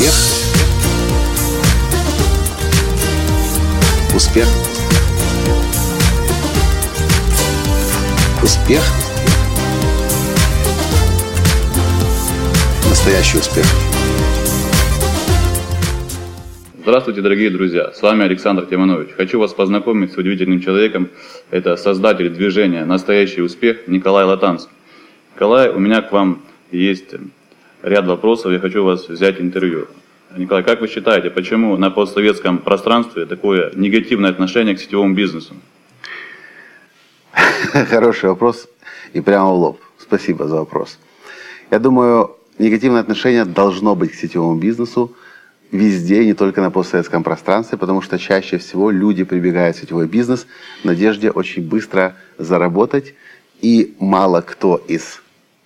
Успех. Успех. Успех. Настоящий успех. Здравствуйте, дорогие друзья! С вами Александр Тиманович. Хочу вас познакомить с удивительным человеком. Это создатель движения «Настоящий успех» Николай Латанский. Николай, у меня к вам есть ряд вопросов. Я хочу вас взять интервью. Николай, как вы считаете, почему на постсоветском пространстве такое негативное отношение к сетевому бизнесу? Хороший вопрос и прямо в лоб. Спасибо за вопрос. Я думаю, негативное отношение должно быть к сетевому бизнесу везде, не только на постсоветском пространстве, потому что чаще всего люди прибегают в сетевой бизнес в надежде очень быстро заработать, и мало кто из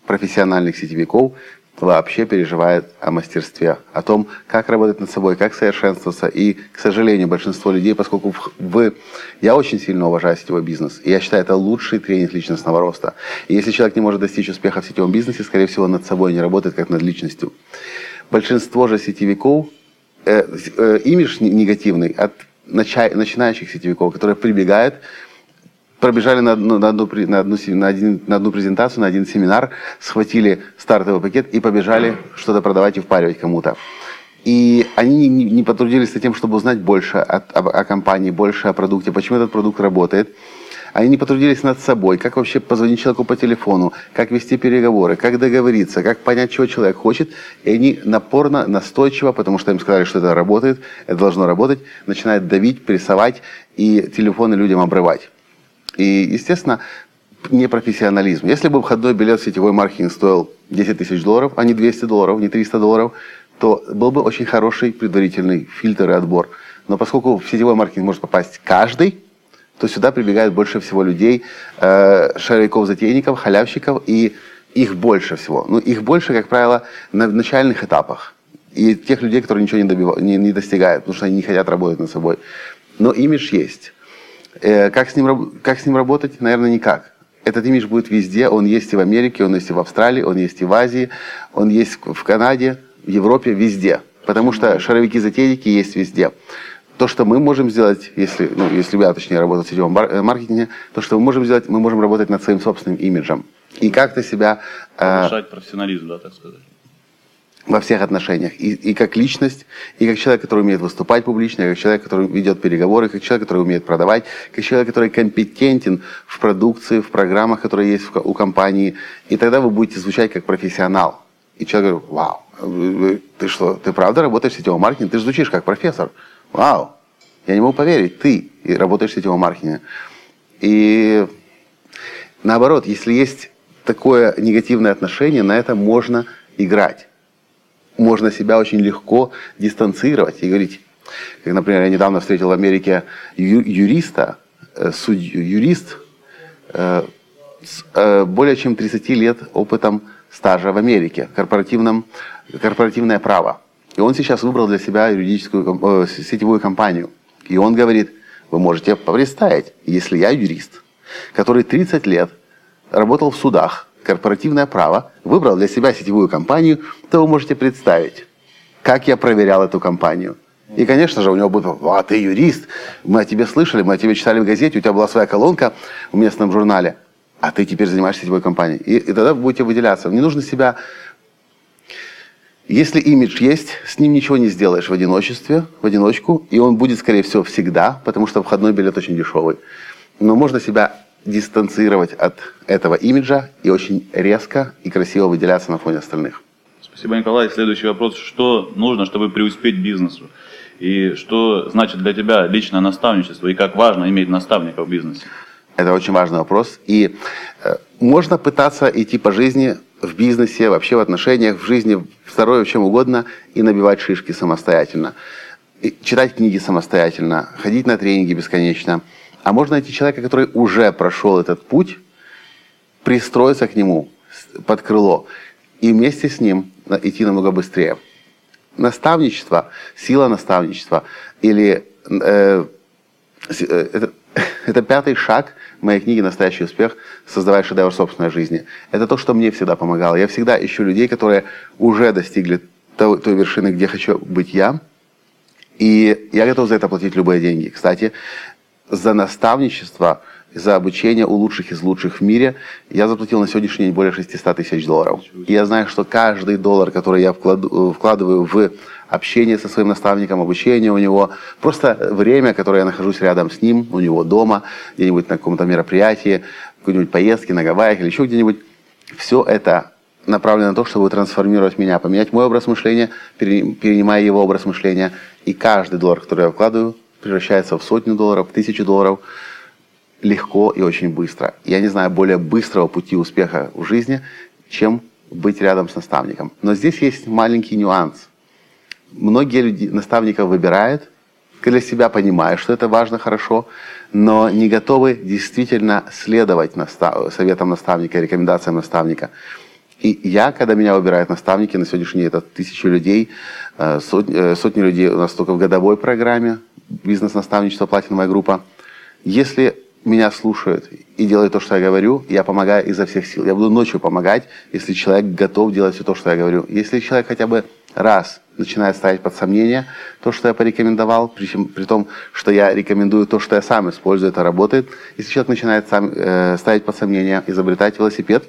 профессиональных сетевиков вообще переживает о мастерстве, о том, как работать над собой, как совершенствоваться. И, к сожалению, большинство людей, поскольку вы... Я очень сильно уважаю сетевой бизнес, и я считаю, это лучший тренинг личностного роста. И если человек не может достичь успеха в сетевом бизнесе, скорее всего, над собой не работает, как над личностью. Большинство же сетевиков, э, э, имидж негативный от начинающих сетевиков, которые прибегают пробежали на одну, на, одну, на, одну, на, один, на одну презентацию, на один семинар, схватили стартовый пакет и побежали что-то продавать и впаривать кому-то. И они не, не потрудились над тем, чтобы узнать больше о, о, о компании, больше о продукте, почему этот продукт работает. Они не потрудились над собой, как вообще позвонить человеку по телефону, как вести переговоры, как договориться, как понять, чего человек хочет. И они напорно, настойчиво, потому что им сказали, что это работает, это должно работать, начинают давить, прессовать и телефоны людям обрывать. И, естественно, непрофессионализм. Если бы входной билет в сетевой маркетинг стоил 10 тысяч долларов, а не 200 долларов, не 300 долларов, то был бы очень хороший предварительный фильтр и отбор. Но поскольку в сетевой маркетинг может попасть каждый, то сюда прибегает больше всего людей, э, шаровиков-затейников, халявщиков, и их больше всего. Ну, их больше, как правило, на начальных этапах. И тех людей, которые ничего не, добив... не, не достигают, потому что они не хотят работать над собой. Но имидж есть. Э, как с, ним, как с ним работать? Наверное, никак. Этот имидж будет везде. Он есть и в Америке, он есть и в Австралии, он есть и в Азии, он есть в Канаде, в Европе, везде. Потому что шаровики-затейники есть везде. То, что мы можем сделать, если, ну, если я, точнее, работаю в сетевом э, маркетинге, то, что мы можем сделать, мы можем работать над своим собственным имиджем. И как-то себя... Э, Повышать э, профессионализм, да, так сказать во всех отношениях. И, и как личность, и как человек, который умеет выступать публично, и как человек, который ведет переговоры, как человек, который умеет продавать, как человек, который компетентен в продукции, в программах, которые есть у компании. И тогда вы будете звучать как профессионал. И человек говорит, вау, ты что, ты правда работаешь в сетевом маркетинге? Ты же звучишь как профессор. Вау, я не могу поверить, ты работаешь в сетевом маркетинге. И наоборот, если есть такое негативное отношение, на это можно играть можно себя очень легко дистанцировать и говорить, как, например, я недавно встретил в Америке ю, юриста, э, судью, юрист э, с э, более чем 30 лет опытом стажа в Америке, корпоративном, корпоративное право. И он сейчас выбрал для себя юридическую э, сетевую компанию. И он говорит, вы можете представить, если я юрист, который 30 лет работал в судах, корпоративное право, выбрал для себя сетевую компанию, то вы можете представить, как я проверял эту компанию. И, конечно же, у него будет, а ты юрист, мы о тебе слышали, мы о тебе читали в газете, у тебя была своя колонка в местном журнале, а ты теперь занимаешься сетевой компанией. И, и тогда вы будете выделяться. Не нужно себя... Если имидж есть, с ним ничего не сделаешь в одиночестве, в одиночку, и он будет, скорее всего, всегда, потому что входной билет очень дешевый. Но можно себя дистанцировать от этого имиджа и очень резко и красиво выделяться на фоне остальных. Спасибо, Николай. Следующий вопрос. Что нужно, чтобы преуспеть бизнесу? И что значит для тебя личное наставничество? И как важно иметь наставника в бизнесе? Это очень важный вопрос. И э, можно пытаться идти по жизни в бизнесе, вообще в отношениях, в жизни, в здоровье, в чем угодно, и набивать шишки самостоятельно. И читать книги самостоятельно, ходить на тренинги бесконечно – а можно найти человека, который уже прошел этот путь, пристроиться к нему под крыло и вместе с ним идти намного быстрее. Наставничество, сила наставничества или э, э это, это пятый шаг моей книги «Настоящий успех. Создавая шедевр собственной жизни». Это то, что мне всегда помогало. Я всегда ищу людей, которые уже достигли той, той вершины, где хочу быть я. И я готов за это платить любые деньги. Кстати, за наставничество, за обучение у лучших из лучших в мире я заплатил на сегодняшний день более 600 тысяч долларов. И я знаю, что каждый доллар, который я вкладу, вкладываю в общение со своим наставником, обучение у него, просто время, которое я нахожусь рядом с ним, у него дома, где-нибудь на каком-то мероприятии, какой-нибудь поездке на Гавайях или еще где-нибудь, все это направлено на то, чтобы трансформировать меня, поменять мой образ мышления, перенимая его образ мышления. И каждый доллар, который я вкладываю, превращается в сотню долларов, в тысячу долларов легко и очень быстро. Я не знаю более быстрого пути успеха в жизни, чем быть рядом с наставником. Но здесь есть маленький нюанс. Многие люди, наставников выбирают, для себя понимая, что это важно, хорошо, но не готовы действительно следовать настав... советам наставника, рекомендациям наставника. И я, когда меня выбирают наставники, на сегодняшний день это тысячи людей, э, сотни, э, сотни людей у нас только в годовой программе, бизнес-наставничество, платиновая группа. Если меня слушают и делают то, что я говорю, я помогаю изо всех сил. Я буду ночью помогать, если человек готов делать все то, что я говорю. Если человек хотя бы раз начинает ставить под сомнение то, что я порекомендовал, причем при том, что я рекомендую то, что я сам использую, это работает. Если человек начинает сам э, ставить под сомнение, изобретать велосипед,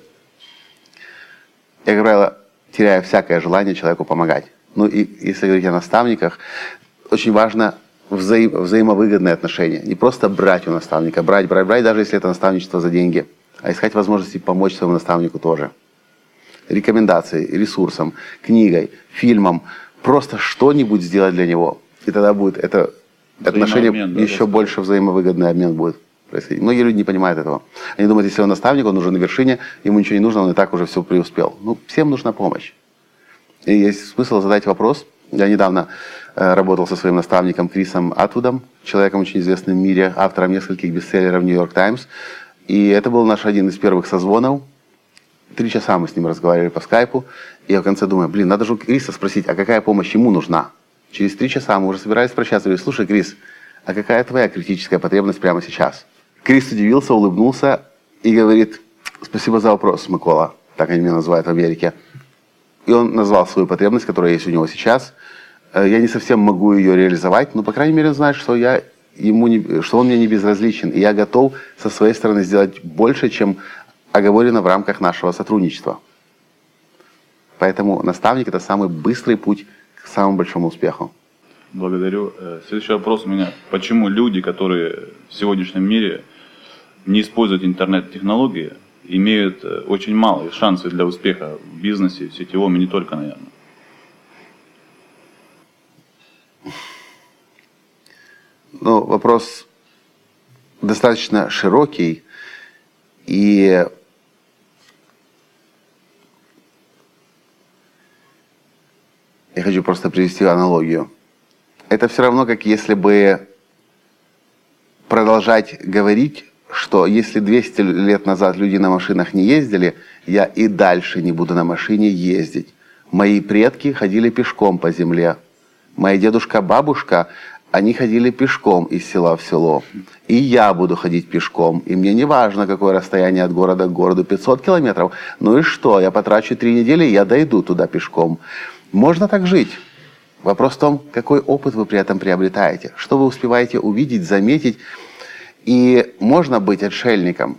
я, как правило, теряю всякое желание человеку помогать. Ну и если говорить о наставниках, очень важно взаим, взаимовыгодные отношения. Не просто брать у наставника, брать, брать, брать, даже если это наставничество за деньги, а искать возможности помочь своему наставнику тоже. Рекомендации, ресурсом, книгой, фильмом, просто что-нибудь сделать для него. И тогда будет это отношение да, еще больше взаимовыгодный обмен будет происходить. Многие люди не понимают этого. Они думают, если он наставник, он уже на вершине, ему ничего не нужно, он и так уже все преуспел. Ну, всем нужна помощь. И есть смысл задать вопрос. Я недавно работал со своим наставником Крисом Атвудом, человеком очень известным в мире, автором нескольких бестселлеров «Нью-Йорк Таймс». И это был наш один из первых созвонов. Три часа мы с ним разговаривали по скайпу. И я в конце думаю, блин, надо же у Криса спросить, а какая помощь ему нужна? Через три часа мы уже собирались прощаться. Я говорю, слушай, Крис, а какая твоя критическая потребность прямо сейчас? Крис удивился, улыбнулся и говорит, спасибо за вопрос, Микола, так они меня называют в Америке. И он назвал свою потребность, которая есть у него сейчас. Э, я не совсем могу ее реализовать, но, по крайней мере, он знает, что, я ему не, что он мне не безразличен. И я готов со своей стороны сделать больше, чем оговорено в рамках нашего сотрудничества. Поэтому наставник – это самый быстрый путь к самому большому успеху. Благодарю. Э, следующий вопрос у меня. Почему люди, которые в сегодняшнем мире не используют интернет-технологии, имеют э, очень малые шансы для успеха в бизнесе, в сетевом и не только, наверное? Ну, вопрос достаточно широкий, и я хочу просто привести аналогию. Это все равно, как если бы продолжать говорить что если 200 лет назад люди на машинах не ездили, я и дальше не буду на машине ездить. Мои предки ходили пешком по земле. Моя дедушка, бабушка, они ходили пешком из села в село. И я буду ходить пешком. И мне не важно, какое расстояние от города к городу, 500 километров. Ну и что, я потрачу три недели, я дойду туда пешком. Можно так жить. Вопрос в том, какой опыт вы при этом приобретаете, что вы успеваете увидеть, заметить, и можно быть отшельником.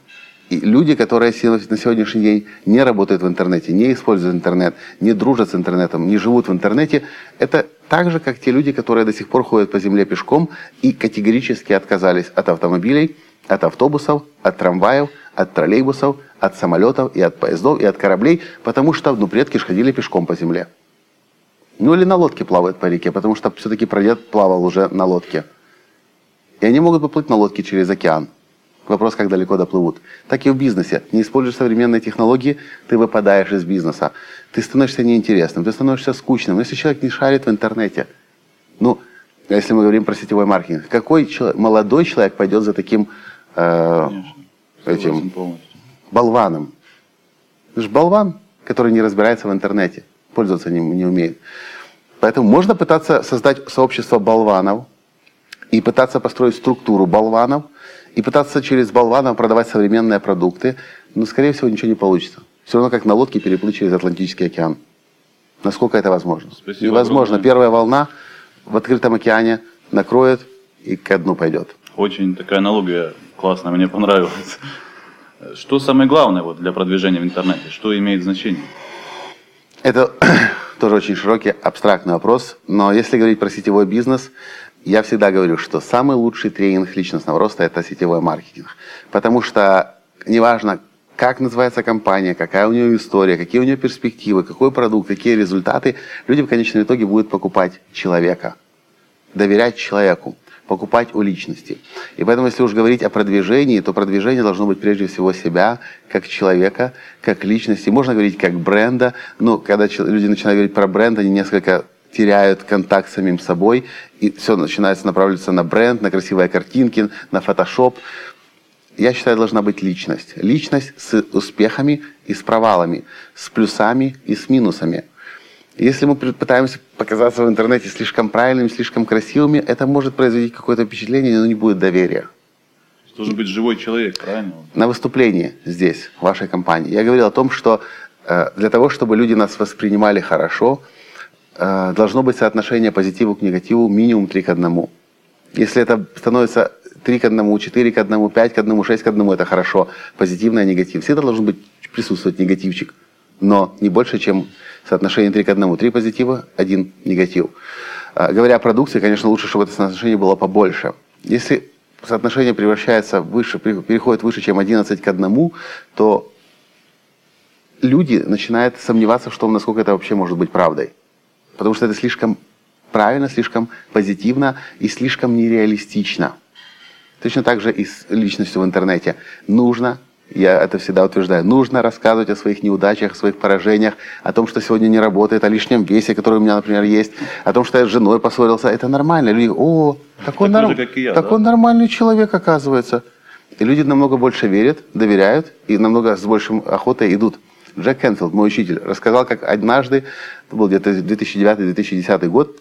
И люди, которые на сегодняшний день не работают в интернете, не используют интернет, не дружат с интернетом, не живут в интернете, это так же, как те люди, которые до сих пор ходят по земле пешком и категорически отказались от автомобилей, от автобусов, от трамваев, от троллейбусов, от самолетов и от поездов и от кораблей, потому что ну, предки же ходили пешком по земле. Ну или на лодке плавают по реке, потому что все-таки прадед плавал уже на лодке. И они могут поплыть на лодке через океан. Вопрос, как далеко доплывут. Так и в бизнесе. Не используешь современные технологии, ты выпадаешь из бизнеса. Ты становишься неинтересным, ты становишься скучным. Если человек не шарит в интернете, ну, если мы говорим про сетевой маркетинг, какой человек, молодой человек пойдет за таким э, этим болваном? Это же болван, который не разбирается в интернете, пользоваться не, не умеет. Поэтому можно пытаться создать сообщество болванов, и пытаться построить структуру болванов, и пытаться через болванов продавать современные продукты, но, скорее всего, ничего не получится. Все равно, как на лодке переплыть через Атлантический океан. насколько это возможно. Спасибо Невозможно. огромное. Первая волна в открытом океане накроет и ко дну пойдет. Очень такая аналогия классная, мне понравилась. Что самое главное вот, для продвижения в интернете? Что имеет значение? Это тоже очень широкий, абстрактный вопрос, но если говорить про сетевой бизнес, я всегда говорю, что самый лучший тренинг личностного роста – это сетевой маркетинг. Потому что неважно, как называется компания, какая у нее история, какие у нее перспективы, какой продукт, какие результаты, люди в конечном итоге будут покупать человека, доверять человеку, покупать у личности. И поэтому, если уж говорить о продвижении, то продвижение должно быть прежде всего себя, как человека, как личности. Можно говорить как бренда, но когда люди начинают говорить про бренд, они несколько теряют контакт с самим собой, и все начинается направляться на бренд, на красивые картинки, на фотошоп. Я считаю, должна быть личность. Личность с успехами и с провалами, с плюсами и с минусами. Если мы пытаемся показаться в интернете слишком правильными, слишком красивыми, это может произвести какое-то впечатление, но не будет доверия. Должен быть живой человек, правильно? На выступлении здесь, в вашей компании, я говорил о том, что э, для того, чтобы люди нас воспринимали хорошо, должно быть соотношение позитива к негативу минимум 3 к 1. Если это становится 3 к 1, 4 к 1, 5 к 1, 6 к 1, это хорошо. Позитивное, негатив. Всегда должен быть присутствовать негативчик. Но не больше, чем соотношение 3 к 1. 3 позитива, 1 негатив. А, Говоря о продукции, конечно, лучше, чтобы это соотношение было побольше. Если соотношение превращается выше, переходит выше, чем 11 к 1, то люди начинают сомневаться в том, насколько это вообще может быть правдой. Потому что это слишком правильно, слишком позитивно и слишком нереалистично. Точно так же и с личностью в интернете. Нужно, я это всегда утверждаю, нужно рассказывать о своих неудачах, о своих поражениях, о том, что сегодня не работает, о лишнем весе, который у меня, например, есть, о том, что я с женой поссорился. Это нормально. Люди, о, такой, Такой норм- же, я, такой да? нормальный человек оказывается. И люди намного больше верят, доверяют и намного с большим охотой идут. Джек Кенфилд, мой учитель, рассказал, как однажды, это был где-то 2009-2010 год,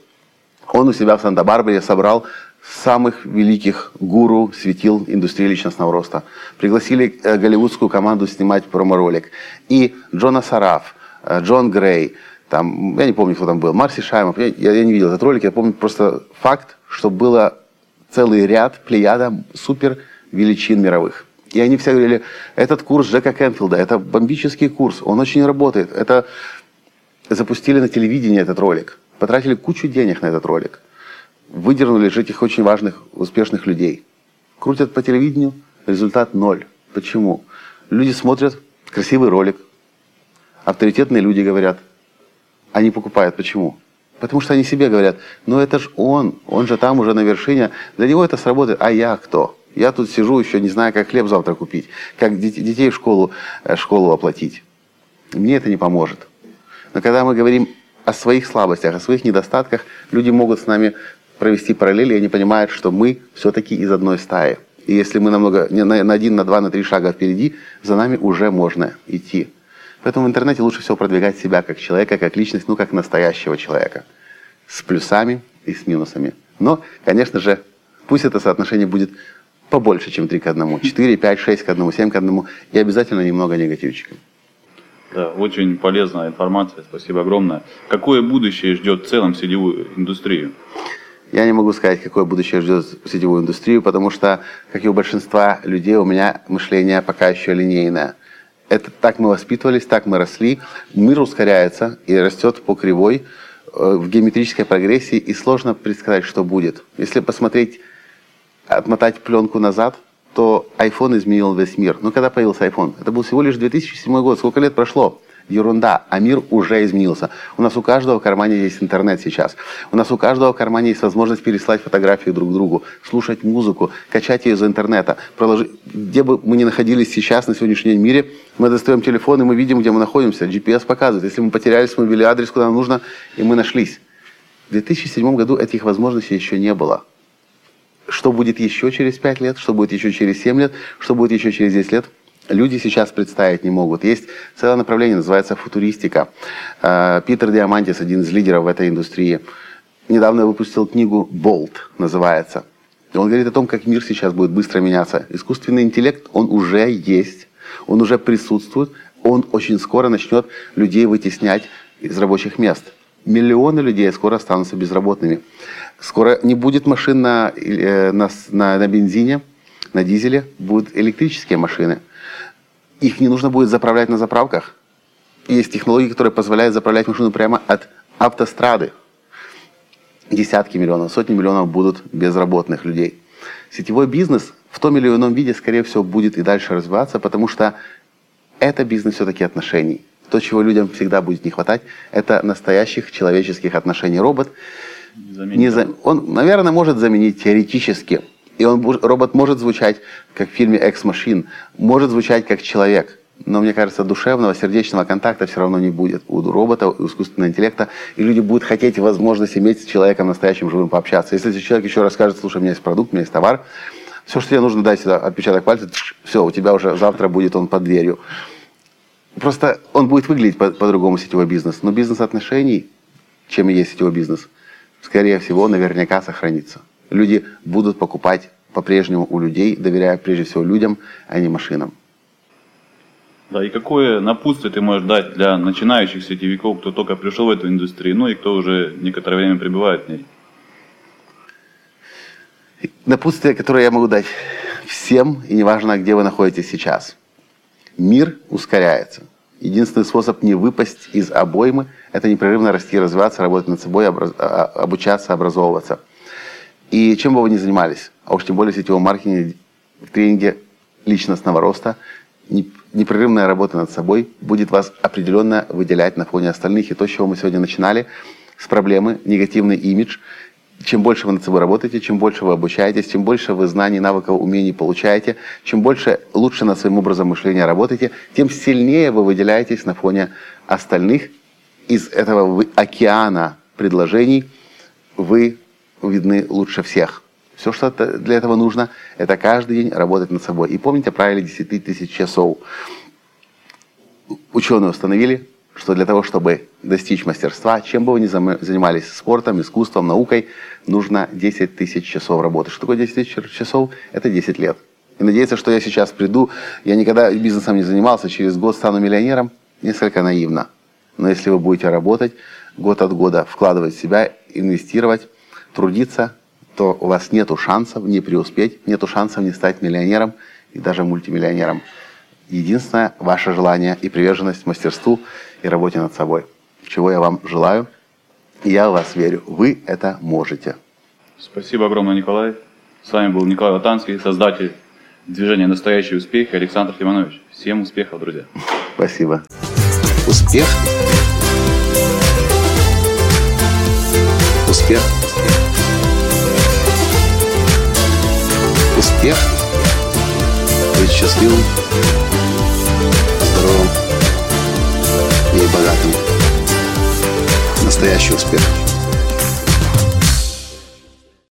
он у себя в Санта-Барбаре собрал самых великих гуру светил индустрии личностного роста. Пригласили э, голливудскую команду снимать промо-ролик. И Джона Сараф, э, Джон Грей, там, я не помню, кто там был, Марси Шаймов, я- я не видел этот ролик, я помню просто факт, что было целый ряд, плеяда супер величин мировых. И они все говорили, этот курс Джека Кенфилда, это бомбический курс, он очень работает. Это запустили на телевидении этот ролик, потратили кучу денег на этот ролик, выдернули из этих очень важных, успешных людей. Крутят по телевидению, результат ноль. Почему? Люди смотрят красивый ролик, авторитетные люди говорят, они покупают. Почему? Потому что они себе говорят, ну это же он, он же там уже на вершине, для него это сработает, а я кто? Я тут сижу еще не знаю, как хлеб завтра купить, как дет- детей в школу, э, школу оплатить. Мне это не поможет. Но когда мы говорим о своих слабостях, о своих недостатках, люди могут с нами провести параллели, и они понимают, что мы все-таки из одной стаи. И если мы намного, на один, на два, на три шага впереди, за нами уже можно идти. Поэтому в интернете лучше всего продвигать себя как человека, как личность, ну как настоящего человека. С плюсами и с минусами. Но, конечно же, пусть это соотношение будет побольше, чем 3 к 1. 4, 5, 6 к 1, 7 к 1. И обязательно немного негативчика. Да, очень полезная информация, спасибо огромное. Какое будущее ждет в целом сетевую индустрию? Я не могу сказать, какое будущее ждет сетевую индустрию, потому что, как и у большинства людей, у меня мышление пока еще линейное. Это так мы воспитывались, так мы росли. Мир ускоряется и растет по кривой э, в геометрической прогрессии, и сложно предсказать, что будет. Если посмотреть, отмотать пленку назад, то iPhone изменил весь мир. Но когда появился iPhone? Это был всего лишь 2007 год. Сколько лет прошло? Ерунда, а мир уже изменился. У нас у каждого в кармане есть интернет сейчас. У нас у каждого в кармане есть возможность переслать фотографии друг другу, слушать музыку, качать ее из интернета. Проложи- Где бы мы ни находились сейчас на сегодняшний день в мире, мы достаем телефон, и мы видим, где мы находимся. GPS показывает. Если мы потерялись, мы ввели адрес, куда нам нужно, и мы нашлись. В 2007 году этих возможностей еще не было. Что будет еще через 5 лет, что будет еще через 7 лет, что будет еще через 10 лет, люди сейчас представить не могут. Есть целое направление, называется футуристика. Э, Питер Диамантис, один из лидеров в этой индустрии, недавно выпустил книгу «Болт» называется. И он говорит о том, как мир сейчас будет быстро меняться. Искусственный интеллект, он уже есть, он уже присутствует, он очень скоро начнет людей вытеснять из рабочих мест. Миллионы людей скоро останутся безработными. Скоро не будет машин на, э, на, на, на бензине, на дизеле, будут электрические машины. Их не нужно будет заправлять на заправках. Есть технологии, которые позволяют заправлять машину прямо от автострады. Десятки миллионов, сотни миллионов будут безработных людей. Сетевой бизнес в том или ином виде, скорее всего, будет и дальше развиваться, потому что это бизнес все-таки отношений. То, чего людям всегда будет не хватать, это настоящих человеческих отношений. Робот, не за... он, наверное, может заменить теоретически. И он, робот может звучать, как в фильме «Экс-машин», может звучать как человек. Но мне кажется, душевного, сердечного контакта все равно не будет у робота, у искусственного интеллекта. И люди будут хотеть возможность иметь с человеком настоящим живым пообщаться. Если человек еще расскажет, слушай, у меня есть продукт, у меня есть товар, все, что тебе нужно дать сюда, отпечаток пальца, все, у тебя уже завтра будет он под дверью. Просто он будет выглядеть по-другому по сетевой бизнес. Но бизнес отношений, чем и есть сетевой бизнес, скорее всего, наверняка сохранится. Люди будут покупать по-прежнему у людей, доверяя прежде всего людям, а не машинам. Да, и какое напутствие ты можешь дать для начинающих сетевиков, кто только пришел в эту индустрию, ну и кто уже некоторое время пребывает в ней? Напутствие, которое я могу дать всем, и неважно, где вы находитесь сейчас. Мир ускоряется. Единственный способ не выпасть из обоймы – это непрерывно расти, развиваться, работать над собой, образ... А, обучаться, образовываться. И чем бы вы ни занимались, а уж тем более в сетевом маркетинге, в тренинге личностного роста, непрерывная работа над собой будет вас определенно выделять на фоне остальных. И то, с чего мы сегодня начинали, с проблемы, негативный имидж – чем больше вы над собой работаете, чем больше вы обучаетесь, чем больше вы знаний, навыков, умений получаете, чем больше, лучше над своим образом мышления работаете, тем сильнее вы выделяетесь на фоне остальных. Из этого океана предложений вы видны лучше всех. Все, что для этого нужно, это каждый день работать над собой. И помните о правиле 10 тысяч часов. Ученые установили, что для того, чтобы достичь мастерства, чем бы вы ни занимались, спортом, искусством, наукой, нужно 10 тысяч часов работы. Что такое 10 тысяч часов? Это 10 лет. И надеяться, что я сейчас приду, я никогда бизнесом не занимался, через год стану миллионером, несколько наивно. Но если вы будете работать год от года, вкладывать в себя, инвестировать, трудиться, то у вас нет шансов не преуспеть, нет шансов не стать миллионером и даже мультимиллионером. Единственное ваше желание и приверженность мастерству и работе над собой. Чего я вам желаю. Я в вас верю. Вы это можете. Спасибо огромное, Николай. С вами был Николай Латанский, создатель движения «Настоящий успех» Александр Тимонович. Всем успехов, друзья. Спасибо. Успех. Успех. Успех. Быть счастливым здоровым и богатым. Настоящий успех.